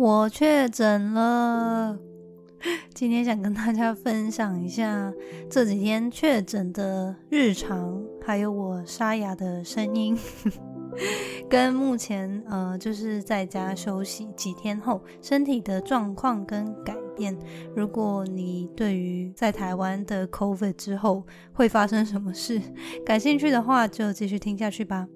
我确诊了。今天想跟大家分享一下这几天确诊的日常，还有我沙哑的声音，跟目前呃就是在家休息几天后身体的状况跟改变。如果你对于在台湾的 COVID 之后会发生什么事感兴趣的话，就继续听下去吧。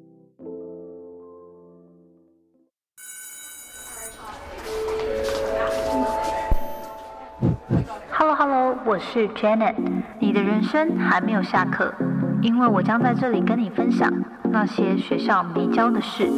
我是 Janet。你的人生还没有下课，因为我将在这里跟你分享那些学校没教的事。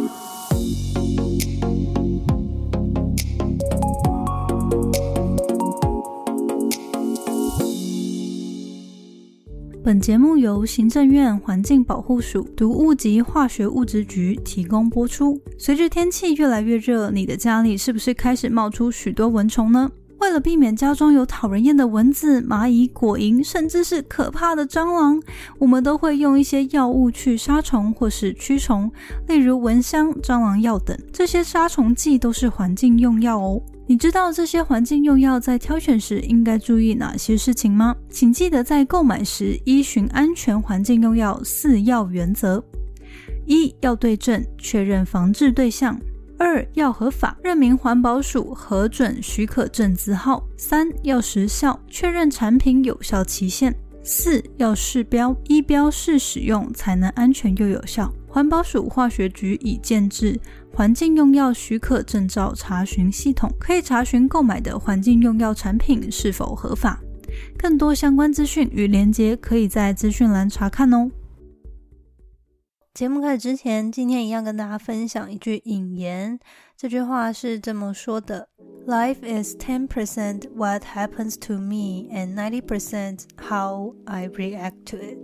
本节目由行政院环境保护署毒物及化学物质局提供播出。随着天气越来越热，你的家里是不是开始冒出许多蚊虫呢？为了避免家中有讨人厌的蚊子、蚂蚁、果蝇，甚至是可怕的蟑螂，我们都会用一些药物去杀虫或是驱虫，例如蚊香、蟑螂药等。这些杀虫剂都是环境用药哦。你知道这些环境用药在挑选时应该注意哪些事情吗？请记得在购买时依循安全环境用药四要原则：一要对症，确认防治对象。二要合法，认明环保署核准许可证字号；三要时效，确认产品有效期限；四要试标，一标示使用才能安全又有效。环保署化学局已建制环境用药许可证照查询系统，可以查询购买的环境用药产品是否合法。更多相关资讯与连接，可以在资讯栏查看哦。节目开始之前，今天一样跟大家分享一句引言。这句话是这么说的：“Life is ten percent what happens to me, and ninety percent how I react to it。”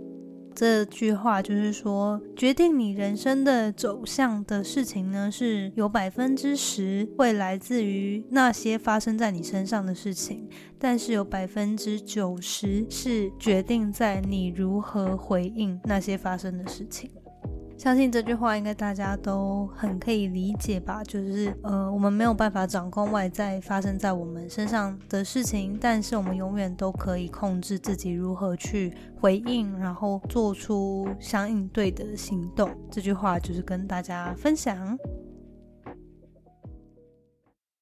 这句话就是说，决定你人生的走向的事情呢，是有百分之十会来自于那些发生在你身上的事情，但是有百分之九十是决定在你如何回应那些发生的事情。相信这句话应该大家都很可以理解吧？就是呃，我们没有办法掌控外在发生在我们身上的事情，但是我们永远都可以控制自己如何去回应，然后做出相应对的行动。这句话就是跟大家分享。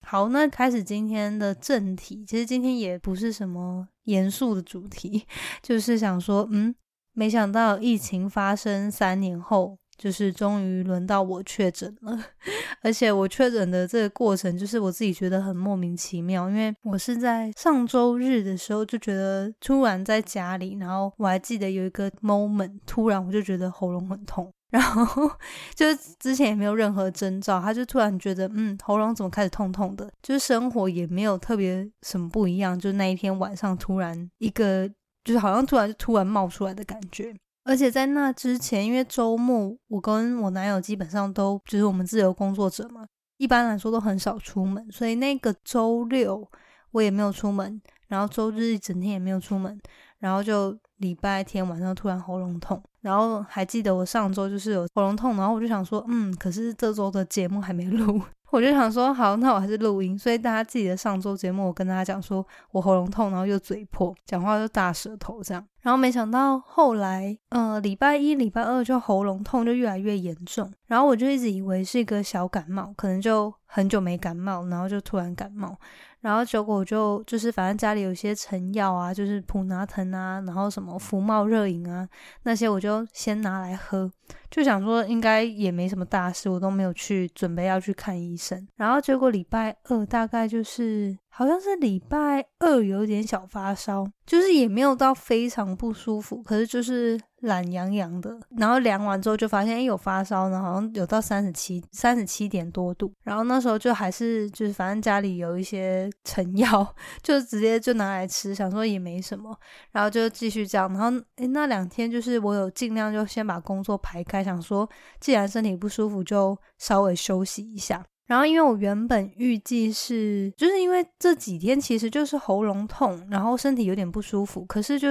好，那开始今天的正题。其实今天也不是什么严肃的主题，就是想说，嗯，没想到疫情发生三年后。就是终于轮到我确诊了，而且我确诊的这个过程，就是我自己觉得很莫名其妙，因为我是在上周日的时候就觉得突然在家里，然后我还记得有一个 moment，突然我就觉得喉咙很痛，然后就是之前也没有任何征兆，他就突然觉得嗯喉咙怎么开始痛痛的，就是生活也没有特别什么不一样，就那一天晚上突然一个就是好像突然就突然冒出来的感觉。而且在那之前，因为周末我跟我男友基本上都就是我们自由工作者嘛，一般来说都很少出门，所以那个周六我也没有出门，然后周日一整天也没有出门，然后就礼拜天晚上突然喉咙痛，然后还记得我上周就是有喉咙痛，然后我就想说，嗯，可是这周的节目还没录。我就想说，好，那我还是录音。所以大家记得上周节目，我跟大家讲说我喉咙痛，然后又嘴破，讲话又大舌头这样。然后没想到后来，呃，礼拜一、礼拜二就喉咙痛就越来越严重。然后我就一直以为是一个小感冒，可能就很久没感冒，然后就突然感冒。然后结果我就就是反正家里有些成药啊，就是普拿疼啊，然后什么福茂热饮啊那些，我就先拿来喝，就想说应该也没什么大事，我都没有去准备要去看医生。然后结果礼拜二大概就是好像是礼拜二有点小发烧，就是也没有到非常不舒服，可是就是。懒洋洋的，然后量完之后就发现，哎，有发烧呢，好像有到三十七、三十七点多度。然后那时候就还是就是，反正家里有一些 成药，就直接就拿来吃，想说也没什么，然后就继续这样。然后，哎，那两天就是我有尽量就先把工作排开，想说既然身体不舒服，就稍微休息一下。然后因为我原本预计是，就是因为这几天其实就是喉咙痛，然后身体有点不舒服，可是就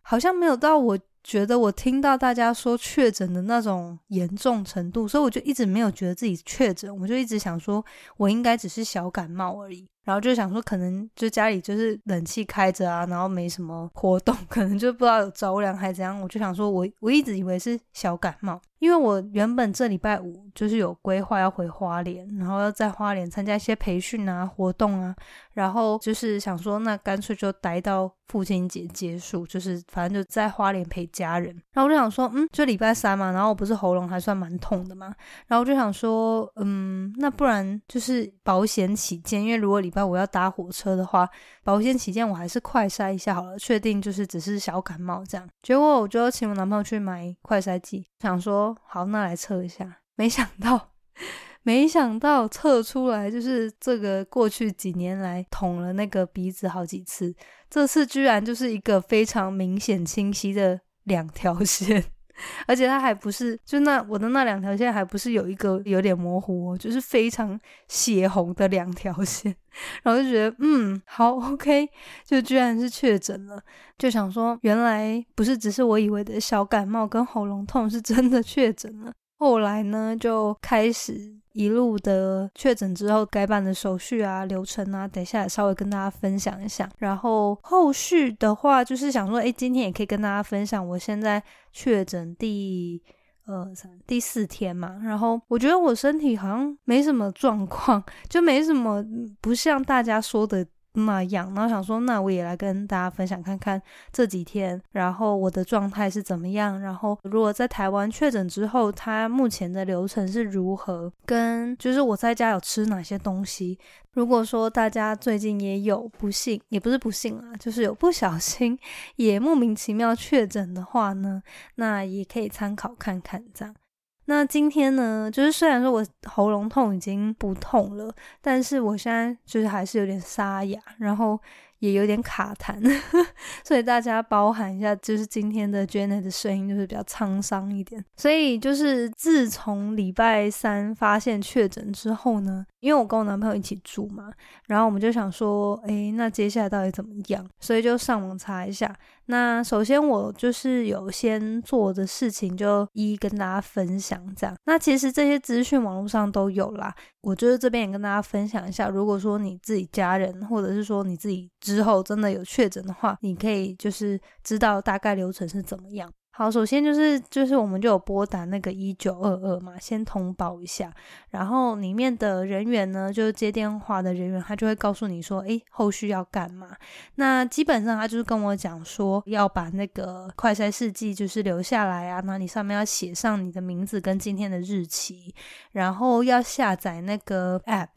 好像没有到我。觉得我听到大家说确诊的那种严重程度，所以我就一直没有觉得自己确诊，我就一直想说我应该只是小感冒而已。然后就想说，可能就家里就是冷气开着啊，然后没什么活动，可能就不知道有着凉还是怎样。我就想说，我我一直以为是小感冒，因为我原本这礼拜五就是有规划要回花莲，然后要在花莲参加一些培训啊、活动啊，然后就是想说，那干脆就待到父亲节结束，就是反正就在花莲陪家人。然后我就想说，嗯，就礼拜三嘛，然后我不是喉咙还算蛮痛的嘛，然后我就想说，嗯，那不然就是保险起见，因为如果礼拜五要搭火车的话，保险起见，我还是快筛一下好了，确定就是只是小感冒这样。结果我就请我男朋友去买快筛剂，想说好，那来测一下。没想到，没想到测出来就是这个过去几年来捅了那个鼻子好几次，这次居然就是一个非常明显清晰的两条线。而且它还不是，就那我的那两条线还不是有一个有点模糊，就是非常血红的两条线，然后就觉得嗯好 OK，就居然是确诊了，就想说原来不是只是我以为的小感冒跟喉咙痛，是真的确诊了。后来呢，就开始。一路的确诊之后改版的手续啊、流程啊，等一下稍微跟大家分享一下。然后后续的话，就是想说，哎，今天也可以跟大家分享，我现在确诊第二三第四天嘛。然后我觉得我身体好像没什么状况，就没什么不像大家说的。那样，然后想说，那我也来跟大家分享看看这几天，然后我的状态是怎么样，然后如果在台湾确诊之后，他目前的流程是如何，跟就是我在家有吃哪些东西。如果说大家最近也有不幸，也不是不幸啊，就是有不小心 也莫名其妙确诊的话呢，那也可以参考看看这样。那今天呢，就是虽然说我喉咙痛已经不痛了，但是我现在就是还是有点沙哑，然后。也有点卡痰，所以大家包含一下，就是今天的 Janet 的声音就是比较沧桑一点。所以就是自从礼拜三发现确诊之后呢，因为我跟我男朋友一起住嘛，然后我们就想说，哎，那接下来到底怎么样？所以就上网查一下。那首先我就是有先做的事情，就一一跟大家分享这样。那其实这些资讯网络上都有啦，我就是这边也跟大家分享一下。如果说你自己家人，或者是说你自己。之后真的有确诊的话，你可以就是知道大概流程是怎么样。好，首先就是就是我们就有拨打那个一九二二嘛，先通报一下，然后里面的人员呢，就是接电话的人员，他就会告诉你说，诶，后续要干嘛。那基本上他就是跟我讲说，要把那个快筛试剂就是留下来啊，那你上面要写上你的名字跟今天的日期，然后要下载那个 app。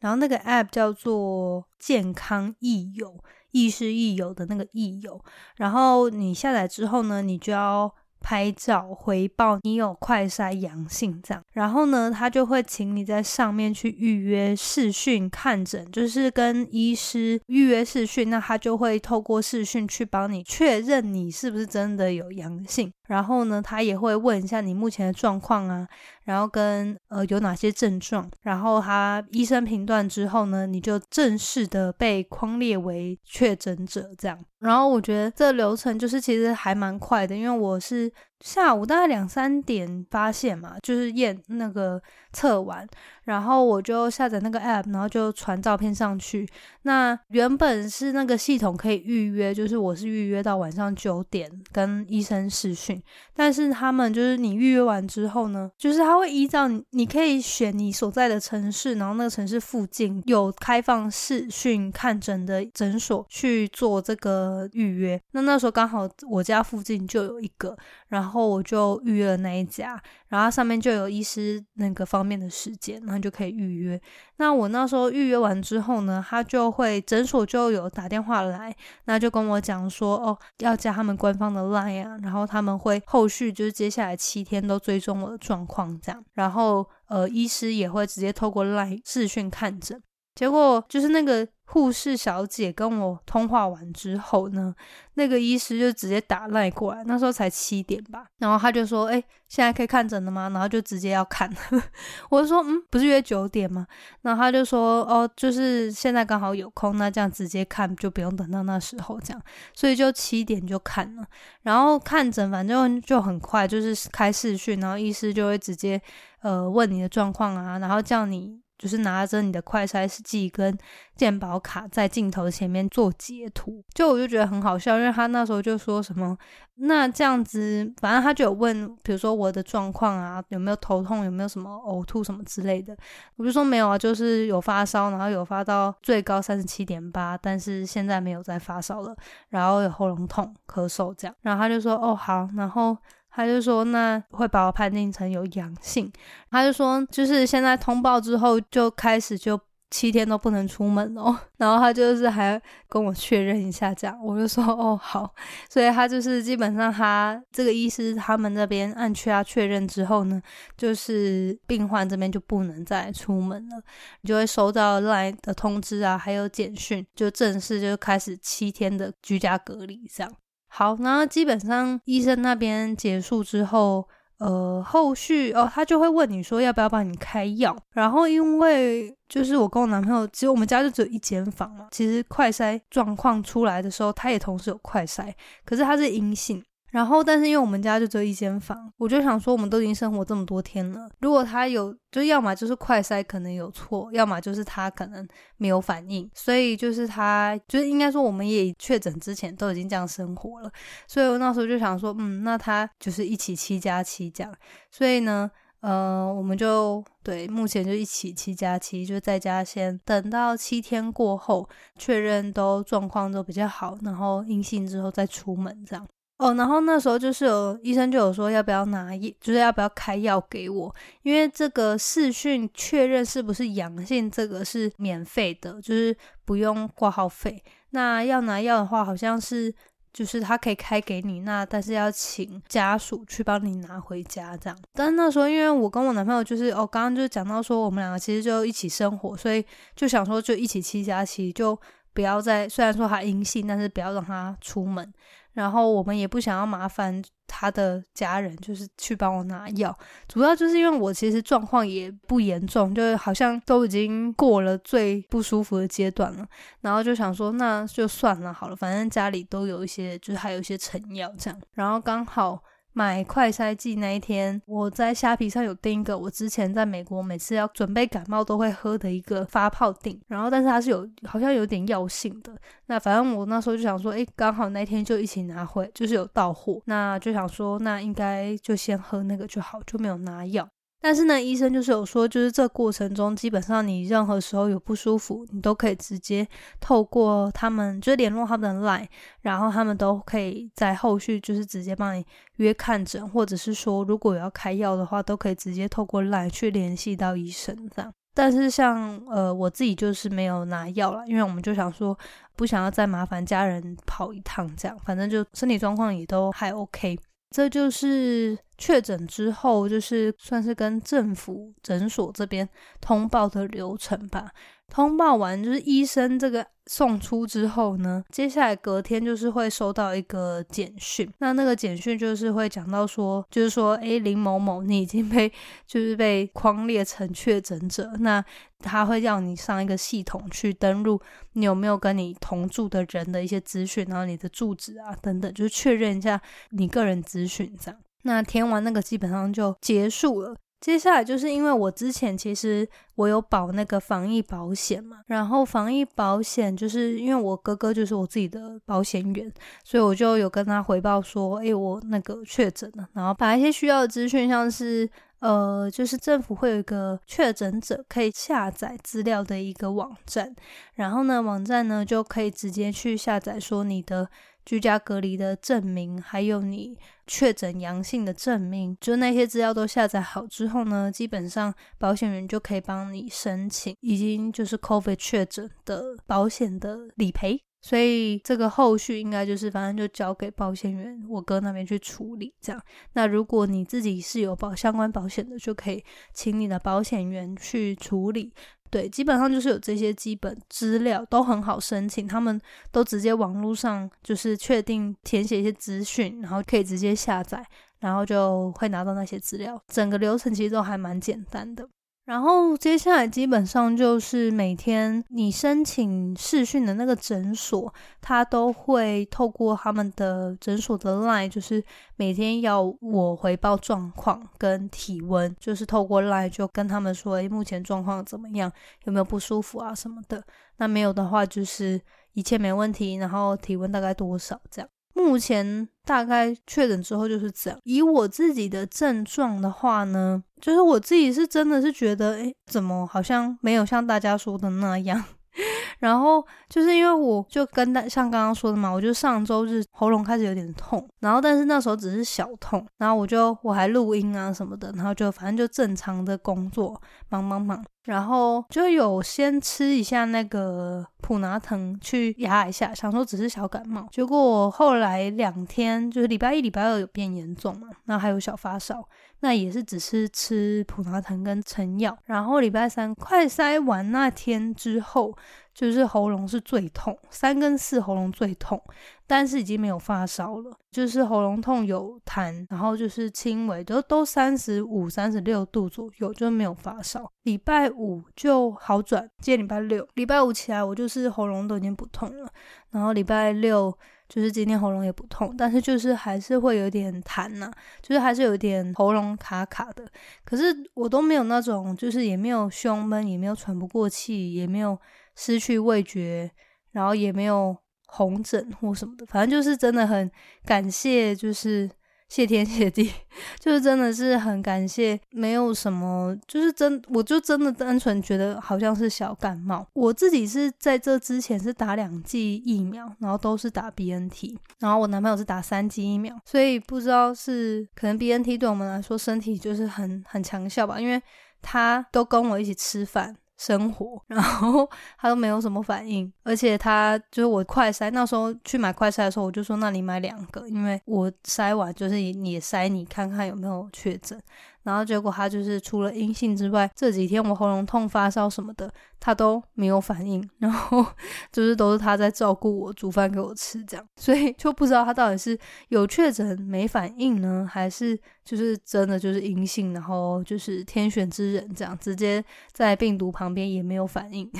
然后那个 app 叫做健康益友，亦师亦友的那个亦友。然后你下载之后呢，你就要。拍照回报你有快筛阳性这样，然后呢，他就会请你在上面去预约视讯看诊，就是跟医师预约视讯，那他就会透过视讯去帮你确认你是不是真的有阳性，然后呢，他也会问一下你目前的状况啊，然后跟呃有哪些症状，然后他医生评断之后呢，你就正式的被框列为确诊者这样。然后我觉得这流程就是其实还蛮快的，因为我是。下午大概两三点发现嘛，就是验那个测完，然后我就下载那个 app，然后就传照片上去。那原本是那个系统可以预约，就是我是预约到晚上九点跟医生视讯，但是他们就是你预约完之后呢，就是他会依照你，你可以选你所在的城市，然后那个城市附近有开放视讯看诊的诊所去做这个预约。那那时候刚好我家附近就有一个，然后。后我就预约了那一家，然后上面就有医师那个方面的时间，然后就可以预约。那我那时候预约完之后呢，他就会诊所就有打电话来，那就跟我讲说，哦，要加他们官方的 line 啊，然后他们会后续就是接下来七天都追踪我的状况这样，然后呃，医师也会直接透过 line 视讯看诊。结果就是那个护士小姐跟我通话完之后呢，那个医师就直接打赖过来，那时候才七点吧，然后他就说：“哎，现在可以看诊了吗？”然后就直接要看，我就说：“嗯，不是约九点吗？”然后他就说：“哦，就是现在刚好有空，那这样直接看就不用等到那时候这样，所以就七点就看了，然后看诊反正就很快，就是开视讯，然后医师就会直接呃问你的状况啊，然后叫你。”就是拿着你的快筛剂跟健保卡在镜头前面做截图，就我就觉得很好笑，因为他那时候就说什么，那这样子，反正他就有问，比如说我的状况啊，有没有头痛，有没有什么呕吐什么之类的，我就说没有啊，就是有发烧，然后有发到最高三十七点八，但是现在没有再发烧了，然后有喉咙痛、咳嗽这样，然后他就说哦好，然后。他就说，那会把我判定成有阳性。他就说，就是现在通报之后就开始就七天都不能出门哦。然后他就是还跟我确认一下，这样我就说哦好。所以他就是基本上他这个医师他们那边按确啊确认之后呢，就是病患这边就不能再出门了，你就会收到来的通知啊，还有简讯，就正式就开始七天的居家隔离这样。好，然后基本上医生那边结束之后，呃，后续哦，他就会问你说要不要帮你开药。然后因为就是我跟我男朋友，其实我们家就只有一间房嘛。其实快筛状况出来的时候，他也同时有快筛，可是他是阴性。然后，但是因为我们家就只有一间房，我就想说，我们都已经生活这么多天了，如果他有，就要么就是快筛可能有错，要么就是他可能没有反应，所以就是他，就是应该说我们也确诊之前都已经这样生活了，所以我那时候就想说，嗯，那他就是一起七加七这样，所以呢，呃，我们就对，目前就一起七加七，就在家先等到七天过后，确认都状况都比较好，然后阴性之后再出门这样。哦，然后那时候就是有医生就有说要不要拿，就是要不要开药给我，因为这个视讯确认是不是阳性，这个是免费的，就是不用挂号费。那要拿药的话，好像是就是他可以开给你，那但是要请家属去帮你拿回家这样。但那时候因为我跟我男朋友就是哦，刚刚就讲到说我们两个其实就一起生活，所以就想说就一起七加七，就不要再虽然说他阴性，但是不要让他出门。然后我们也不想要麻烦他的家人，就是去帮我拿药。主要就是因为我其实状况也不严重，就是好像都已经过了最不舒服的阶段了。然后就想说，那就算了好了，反正家里都有一些，就是还有一些成药这样。然后刚好。买快筛剂那一天，我在虾皮上有订一个我之前在美国每次要准备感冒都会喝的一个发泡锭，然后但是它是有好像有点药性的。那反正我那时候就想说，哎，刚好那天就一起拿回，就是有到货，那就想说，那应该就先喝那个就好，就没有拿药。但是呢，医生就是有说，就是这过程中，基本上你任何时候有不舒服，你都可以直接透过他们，就联络他们的 line，然后他们都可以在后续就是直接帮你约看诊，或者是说如果要开药的话，都可以直接透过 line 去联系到医生这样。但是像呃我自己就是没有拿药了，因为我们就想说不想要再麻烦家人跑一趟这样，反正就身体状况也都还 OK。这就是确诊之后，就是算是跟政府诊所这边通报的流程吧。通报完，就是医生这个送出之后呢，接下来隔天就是会收到一个简讯。那那个简讯就是会讲到说，就是说，诶，林某某，你已经被 就是被框列成确诊者。那他会让你上一个系统去登录，你有没有跟你同住的人的一些资讯，然后你的住址啊等等，就是确认一下你个人资讯这样。那填完那个基本上就结束了。接下来就是因为我之前其实我有保那个防疫保险嘛，然后防疫保险就是因为我哥哥就是我自己的保险员，所以我就有跟他回报说，哎，我那个确诊了，然后把一些需要的资讯，像是呃，就是政府会有一个确诊者可以下载资料的一个网站，然后呢，网站呢就可以直接去下载说你的。居家隔离的证明，还有你确诊阳性的证明，就那些资料都下载好之后呢，基本上保险人就可以帮你申请已经就是 COVID 确诊的保险的理赔。所以这个后续应该就是反正就交给保险员我哥那边去处理这样。那如果你自己是有保相关保险的，就可以请你的保险员去处理。对，基本上就是有这些基本资料都很好申请，他们都直接网络上就是确定填写一些资讯，然后可以直接下载，然后就会拿到那些资料。整个流程其实都还蛮简单的。然后接下来基本上就是每天你申请试训的那个诊所，他都会透过他们的诊所的 line，就是每天要我回报状况跟体温，就是透过 line 就跟他们说，诶，目前状况怎么样，有没有不舒服啊什么的。那没有的话，就是一切没问题，然后体温大概多少这样。目前大概确诊之后就是这样。以我自己的症状的话呢，就是我自己是真的是觉得，哎，怎么好像没有像大家说的那样。然后就是因为我就跟大像刚刚说的嘛，我就上周日喉咙开始有点痛，然后但是那时候只是小痛，然后我就我还录音啊什么的，然后就反正就正常的工作，忙忙忙，然后就有先吃一下那个普拿疼去压一下，想说只是小感冒，结果后来两天就是礼拜一、礼拜二有变严重嘛，然后还有小发烧。那也是只是吃普拿疼跟成药，然后礼拜三快筛完那天之后，就是喉咙是最痛，三跟四喉咙最痛，但是已经没有发烧了，就是喉咙痛有痰，然后就是轻微，都都三十五、三十六度左右，就没有发烧。礼拜五就好转，接礼拜六，礼拜五起来我就是喉咙都已经不痛了，然后礼拜六。就是今天喉咙也不痛，但是就是还是会有点痰呐，就是还是有点喉咙卡卡的。可是我都没有那种，就是也没有胸闷，也没有喘不过气，也没有失去味觉，然后也没有红疹或什么的。反正就是真的很感谢，就是。谢天谢地，就是真的是很感谢，没有什么，就是真，我就真的单纯觉得好像是小感冒。我自己是在这之前是打两剂疫苗，然后都是打 BNT，然后我男朋友是打三剂疫苗，所以不知道是可能 BNT 对我们来说身体就是很很强效吧，因为他都跟我一起吃饭。生活，然后他都没有什么反应，而且他就是我快筛那时候去买快筛的时候，我就说那你买两个，因为我筛完就是你筛你看看有没有确诊。然后结果他就是除了阴性之外，这几天我喉咙痛、发烧什么的，他都没有反应。然后 就是都是他在照顾我，煮饭给我吃这样，所以就不知道他到底是有确诊没反应呢，还是就是真的就是阴性，然后就是天选之人这样，直接在病毒旁边也没有反应。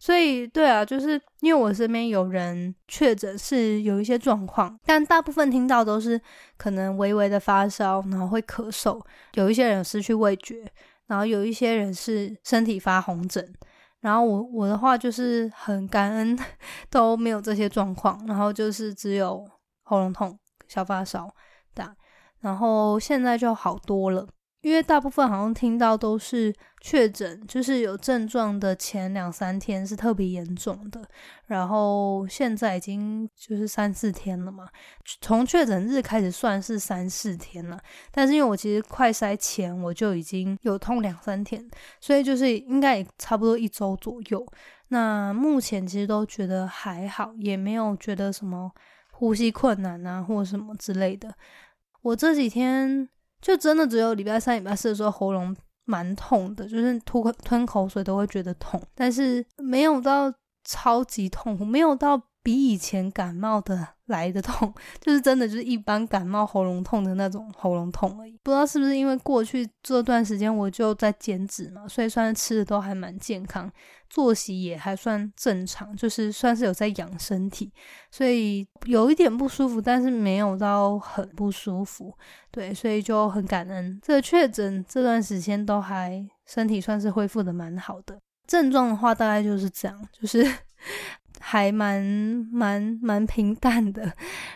所以，对啊，就是因为我身边有人确诊是有一些状况，但大部分听到都是可能微微的发烧，然后会咳嗽，有一些人失去味觉，然后有一些人是身体发红疹，然后我我的话就是很感恩 都没有这些状况，然后就是只有喉咙痛、小发烧的，然后现在就好多了。因为大部分好像听到都是确诊，就是有症状的前两三天是特别严重的，然后现在已经就是三四天了嘛，从确诊日开始算是三四天了。但是因为我其实快筛前我就已经有痛两三天，所以就是应该也差不多一周左右。那目前其实都觉得还好，也没有觉得什么呼吸困难啊或什么之类的。我这几天。就真的只有礼拜三、礼拜四的时候喉咙蛮痛的，就是吐吞口水都会觉得痛，但是没有到超级痛苦，没有到比以前感冒的。来的痛就是真的，就是一般感冒喉咙痛的那种喉咙痛而已。不知道是不是因为过去这段时间我就在减脂嘛，所以算是吃的都还蛮健康，作息也还算正常，就是算是有在养身体，所以有一点不舒服，但是没有到很不舒服。对，所以就很感恩。这个确诊这段时间都还身体算是恢复的蛮好的。症状的话大概就是这样，就是。还蛮蛮蛮平淡的，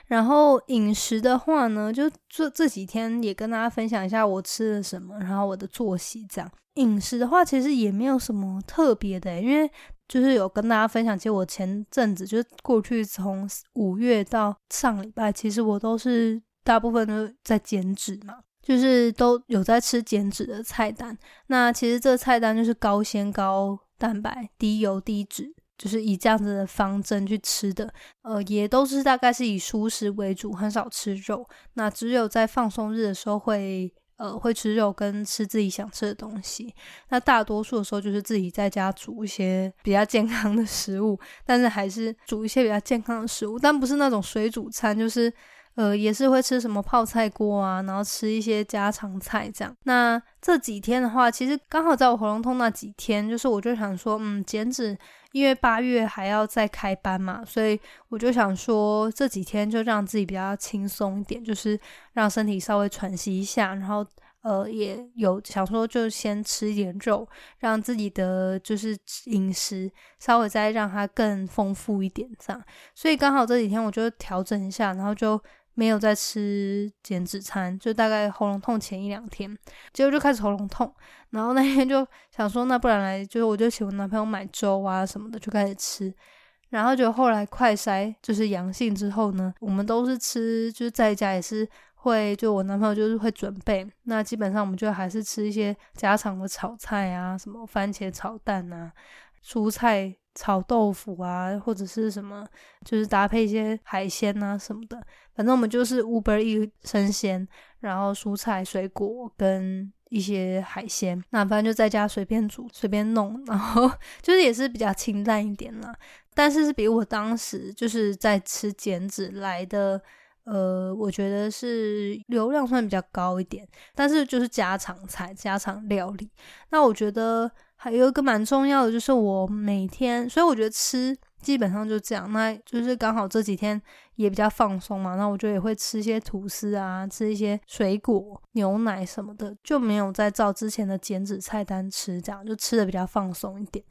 然后饮食的话呢，就这这几天也跟大家分享一下我吃了什么，然后我的作息这样。饮食的话，其实也没有什么特别的，因为就是有跟大家分享，其实我前阵子就是过去从五月到上礼拜，其实我都是大部分都在减脂嘛，就是都有在吃减脂的菜单。那其实这菜单就是高纤高蛋白、低油低脂。就是以这样子的方针去吃的，呃，也都是大概是以熟食为主，很少吃肉。那只有在放松日的时候会。呃，会吃肉跟吃自己想吃的东西。那大多数的时候就是自己在家煮一些比较健康的食物，但是还是煮一些比较健康的食物，但不是那种水煮餐，就是呃，也是会吃什么泡菜锅啊，然后吃一些家常菜这样。那这几天的话，其实刚好在我喉咙痛那几天，就是我就想说，嗯，减脂。因为八月还要再开班嘛，所以我就想说这几天就让自己比较轻松一点，就是让身体稍微喘息一下，然后呃也有想说就先吃一点肉，让自己的就是饮食稍微再让它更丰富一点这样。所以刚好这几天我就调整一下，然后就。没有在吃减脂餐，就大概喉咙痛前一两天，结果就开始喉咙痛，然后那天就想说，那不然来，就是我就请我男朋友买粥啊什么的，就开始吃，然后就后来快筛就是阳性之后呢，我们都是吃，就是在家也是会，就我男朋友就是会准备，那基本上我们就还是吃一些家常的炒菜啊，什么番茄炒蛋啊，蔬菜。炒豆腐啊，或者是什么，就是搭配一些海鲜啊什么的。反正我们就是 Uber 一生鲜，然后蔬菜、水果跟一些海鲜。那反正就在家随便煮、随便弄，然后 就是也是比较清淡一点啦。但是是比我当时就是在吃减脂来的，呃，我觉得是流量算比较高一点。但是就是家常菜、家常料理。那我觉得。还有一个蛮重要的，就是我每天，所以我觉得吃基本上就这样。那就是刚好这几天也比较放松嘛，那我就也会吃一些吐司啊，吃一些水果、牛奶什么的，就没有再照之前的减脂菜单吃，这样就吃的比较放松一点。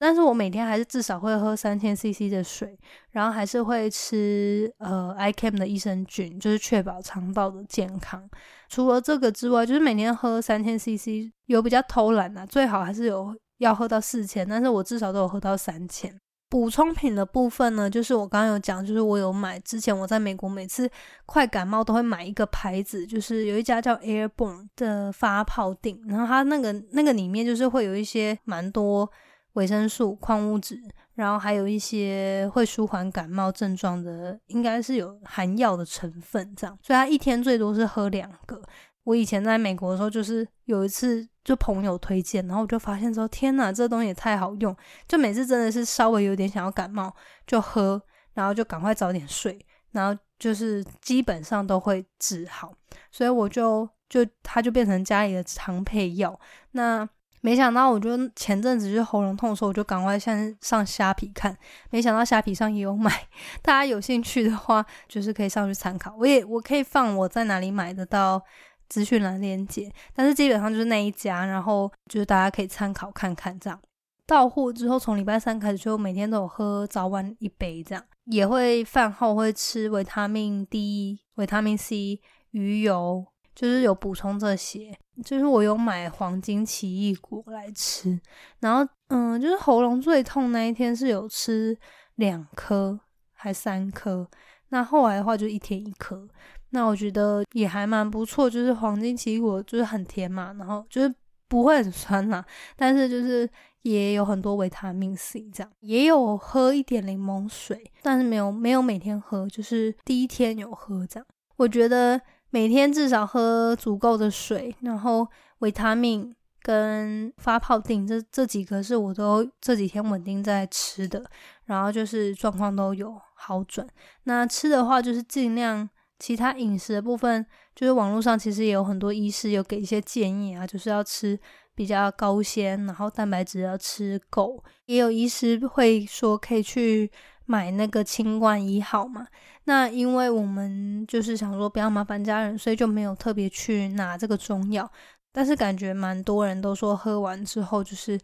但是我每天还是至少会喝三千 CC 的水，然后还是会吃呃 ICAM 的益生菌，就是确保肠道的健康。除了这个之外，就是每天喝三千 CC，有比较偷懒啊，最好还是有要喝到四千，但是我至少都有喝到三千。补充品的部分呢，就是我刚刚有讲，就是我有买，之前我在美国每次快感冒都会买一个牌子，就是有一家叫 Airborne 的发泡锭，然后它那个那个里面就是会有一些蛮多。维生素、矿物质，然后还有一些会舒缓感冒症状的，应该是有含药的成分，这样。所以他一天最多是喝两个。我以前在美国的时候，就是有一次就朋友推荐，然后我就发现说，天哪，这东西也太好用！就每次真的是稍微有点想要感冒就喝，然后就赶快早点睡，然后就是基本上都会治好。所以我就就它就变成家里的常配药。那没想到，我就前阵子就喉咙痛的时候，我就赶快先上虾皮看。没想到虾皮上也有买，大家有兴趣的话，就是可以上去参考。我也我可以放我在哪里买得到资讯栏链接，但是基本上就是那一家，然后就是大家可以参考看看这样。到货之后，从礼拜三开始就每天都有喝早晚一杯这样，也会饭后会吃维他命 D、维他命 C、鱼油。就是有补充这些，就是我有买黄金奇异果来吃，然后嗯，就是喉咙最痛那一天是有吃两颗还三颗，那后来的话就一天一颗，那我觉得也还蛮不错，就是黄金奇异果就是很甜嘛，然后就是不会很酸啦，但是就是也有很多维他命 C 这样，也有喝一点柠檬水，但是没有没有每天喝，就是第一天有喝这样，我觉得。每天至少喝足够的水，然后维他命跟发泡锭这这几个是我都这几天稳定在吃的，然后就是状况都有好转。那吃的话就是尽量其他饮食的部分，就是网络上其实也有很多医师有给一些建议啊，就是要吃比较高纤，然后蛋白质要吃够，也有医师会说可以去。买那个清冠一号嘛，那因为我们就是想说不要麻烦家人，所以就没有特别去拿这个中药。但是感觉蛮多人都说喝完之后就是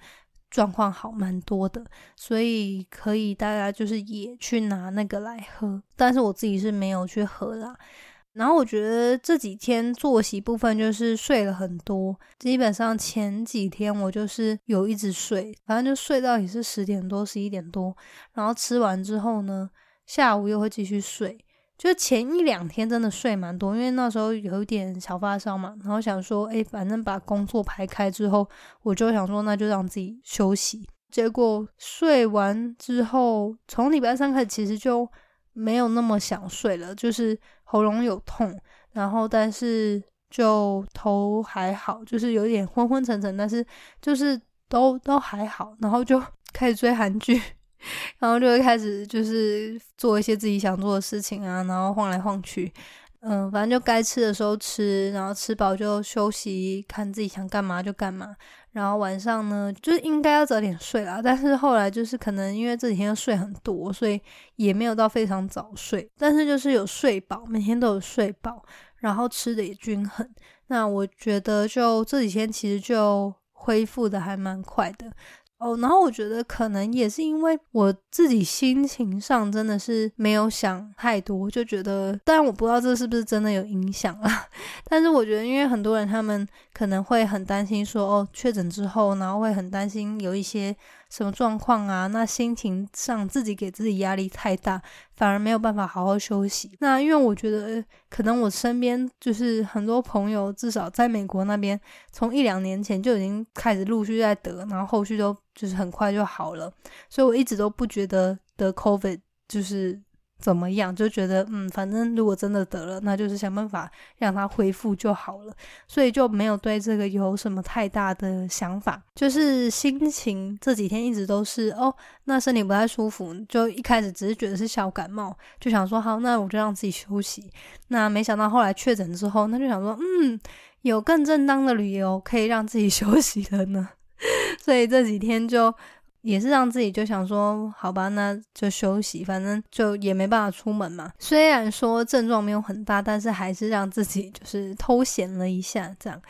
状况好蛮多的，所以可以大家就是也去拿那个来喝。但是我自己是没有去喝啦。然后我觉得这几天作息部分就是睡了很多，基本上前几天我就是有一直睡，反正就睡到也是十点多、十一点多，然后吃完之后呢，下午又会继续睡。就前一两天真的睡蛮多，因为那时候有一点小发烧嘛，然后想说，哎，反正把工作排开之后，我就想说那就让自己休息。结果睡完之后，从礼拜三开始其实就没有那么想睡了，就是喉咙有痛，然后但是就头还好，就是有点昏昏沉沉，但是就是都都还好，然后就开始追韩剧，然后就会开始就是做一些自己想做的事情啊，然后晃来晃去。嗯，反正就该吃的时候吃，然后吃饱就休息，看自己想干嘛就干嘛。然后晚上呢，就是应该要早点睡啦。但是后来就是可能因为这几天睡很多，所以也没有到非常早睡。但是就是有睡饱，每天都有睡饱，然后吃的也均衡。那我觉得就这几天其实就恢复的还蛮快的。哦，然后我觉得可能也是因为我自己心情上真的是没有想太多，就觉得，但我不知道这是不是真的有影响啊。但是我觉得，因为很多人他们可能会很担心说，哦，确诊之后，然后会很担心有一些。什么状况啊？那心情上自己给自己压力太大，反而没有办法好好休息。那因为我觉得，可能我身边就是很多朋友，至少在美国那边，从一两年前就已经开始陆续在得，然后后续都就是很快就好了。所以我一直都不觉得得 COVID 就是。怎么样？就觉得嗯，反正如果真的得了，那就是想办法让它恢复就好了，所以就没有对这个有什么太大的想法。就是心情这几天一直都是哦，那身体不太舒服，就一开始只是觉得是小感冒，就想说好，那我就让自己休息。那没想到后来确诊之后，那就想说嗯，有更正当的理由可以让自己 休息了呢，所以这几天就。也是让自己就想说，好吧，那就休息，反正就也没办法出门嘛。虽然说症状没有很大，但是还是让自己就是偷闲了一下。这样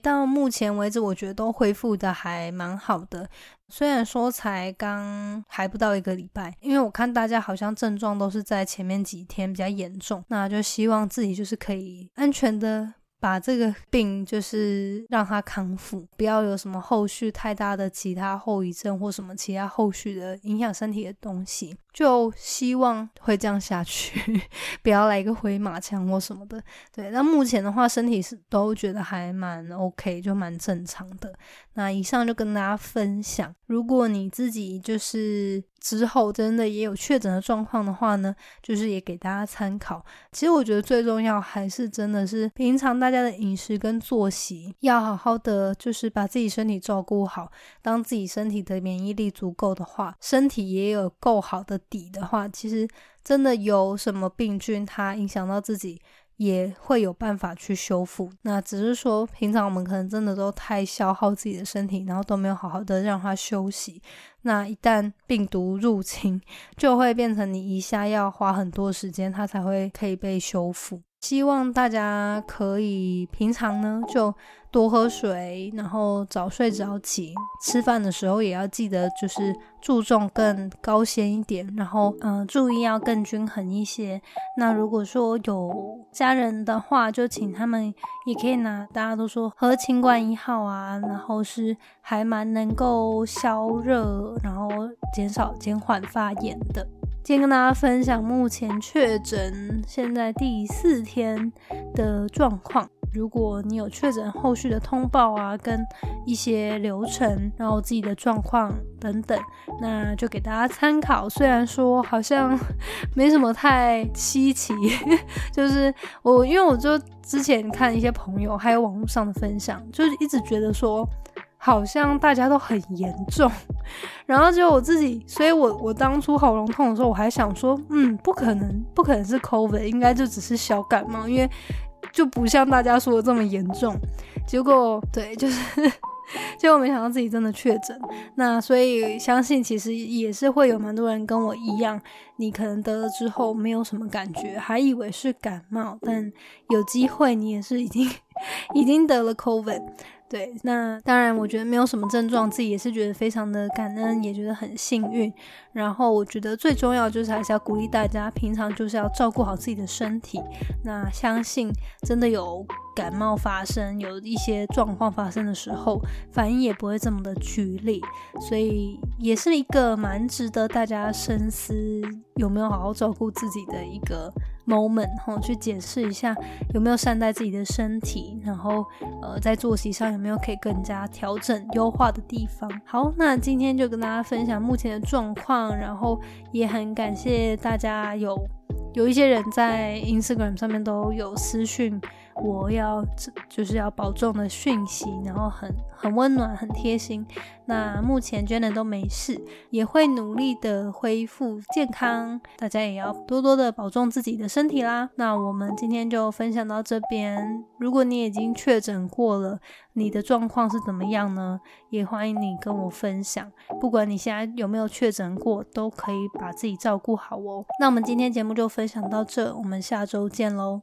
到目前为止，我觉得都恢复的还蛮好的。虽然说才刚还不到一个礼拜，因为我看大家好像症状都是在前面几天比较严重，那就希望自己就是可以安全的。把这个病就是让他康复，不要有什么后续太大的其他后遗症或什么其他后续的影响身体的东西。就希望会这样下去，不要来一个回马枪或什么的。对，那目前的话，身体是都觉得还蛮 OK，就蛮正常的。那以上就跟大家分享，如果你自己就是之后真的也有确诊的状况的话呢，就是也给大家参考。其实我觉得最重要还是真的是平常大家的饮食跟作息要好好的，就是把自己身体照顾好。当自己身体的免疫力足够的话，身体也有够好的。底的话，其实真的有什么病菌，它影响到自己，也会有办法去修复。那只是说，平常我们可能真的都太消耗自己的身体，然后都没有好好的让它休息。那一旦病毒入侵，就会变成你一下要花很多时间，它才会可以被修复。希望大家可以平常呢就多喝水，然后早睡早起，吃饭的时候也要记得就是注重更高鲜一点，然后嗯注意要更均衡一些。那如果说有家人的话，就请他们也可以拿，大家都说喝清冠一号啊，然后是还蛮能够消热，然后减少减缓发炎的。今天跟大家分享目前确诊现在第四天的状况。如果你有确诊后续的通报啊，跟一些流程，然后自己的状况等等，那就给大家参考。虽然说好像没什么太稀奇，就是我因为我就之前看一些朋友还有网络上的分享，就是一直觉得说。好像大家都很严重，然后就我自己，所以我我当初喉咙痛的时候，我还想说，嗯，不可能，不可能是 COVID，应该就只是小感冒，因为就不像大家说的这么严重。结果对，就是 结果没想到自己真的确诊。那所以相信其实也是会有蛮多人跟我一样，你可能得了之后没有什么感觉，还以为是感冒，但有机会你也是已经 已经得了 COVID。对，那当然，我觉得没有什么症状，自己也是觉得非常的感恩，也觉得很幸运。然后我觉得最重要就是还是要鼓励大家，平常就是要照顾好自己的身体。那相信真的有感冒发生，有一些状况发生的时候，反应也不会这么的剧烈，所以也是一个蛮值得大家深思。有没有好好照顾自己的一个 moment，然后去检视一下有没有善待自己的身体，然后呃在作息上有没有可以更加调整优化的地方。好，那今天就跟大家分享目前的状况，然后也很感谢大家有有一些人在 Instagram 上面都有私讯。我要就是要保重的讯息，然后很很温暖，很贴心。那目前 Jenna 都没事，也会努力的恢复健康。大家也要多多的保重自己的身体啦。那我们今天就分享到这边。如果你已经确诊过了，你的状况是怎么样呢？也欢迎你跟我分享。不管你现在有没有确诊过，都可以把自己照顾好哦。那我们今天节目就分享到这，我们下周见喽。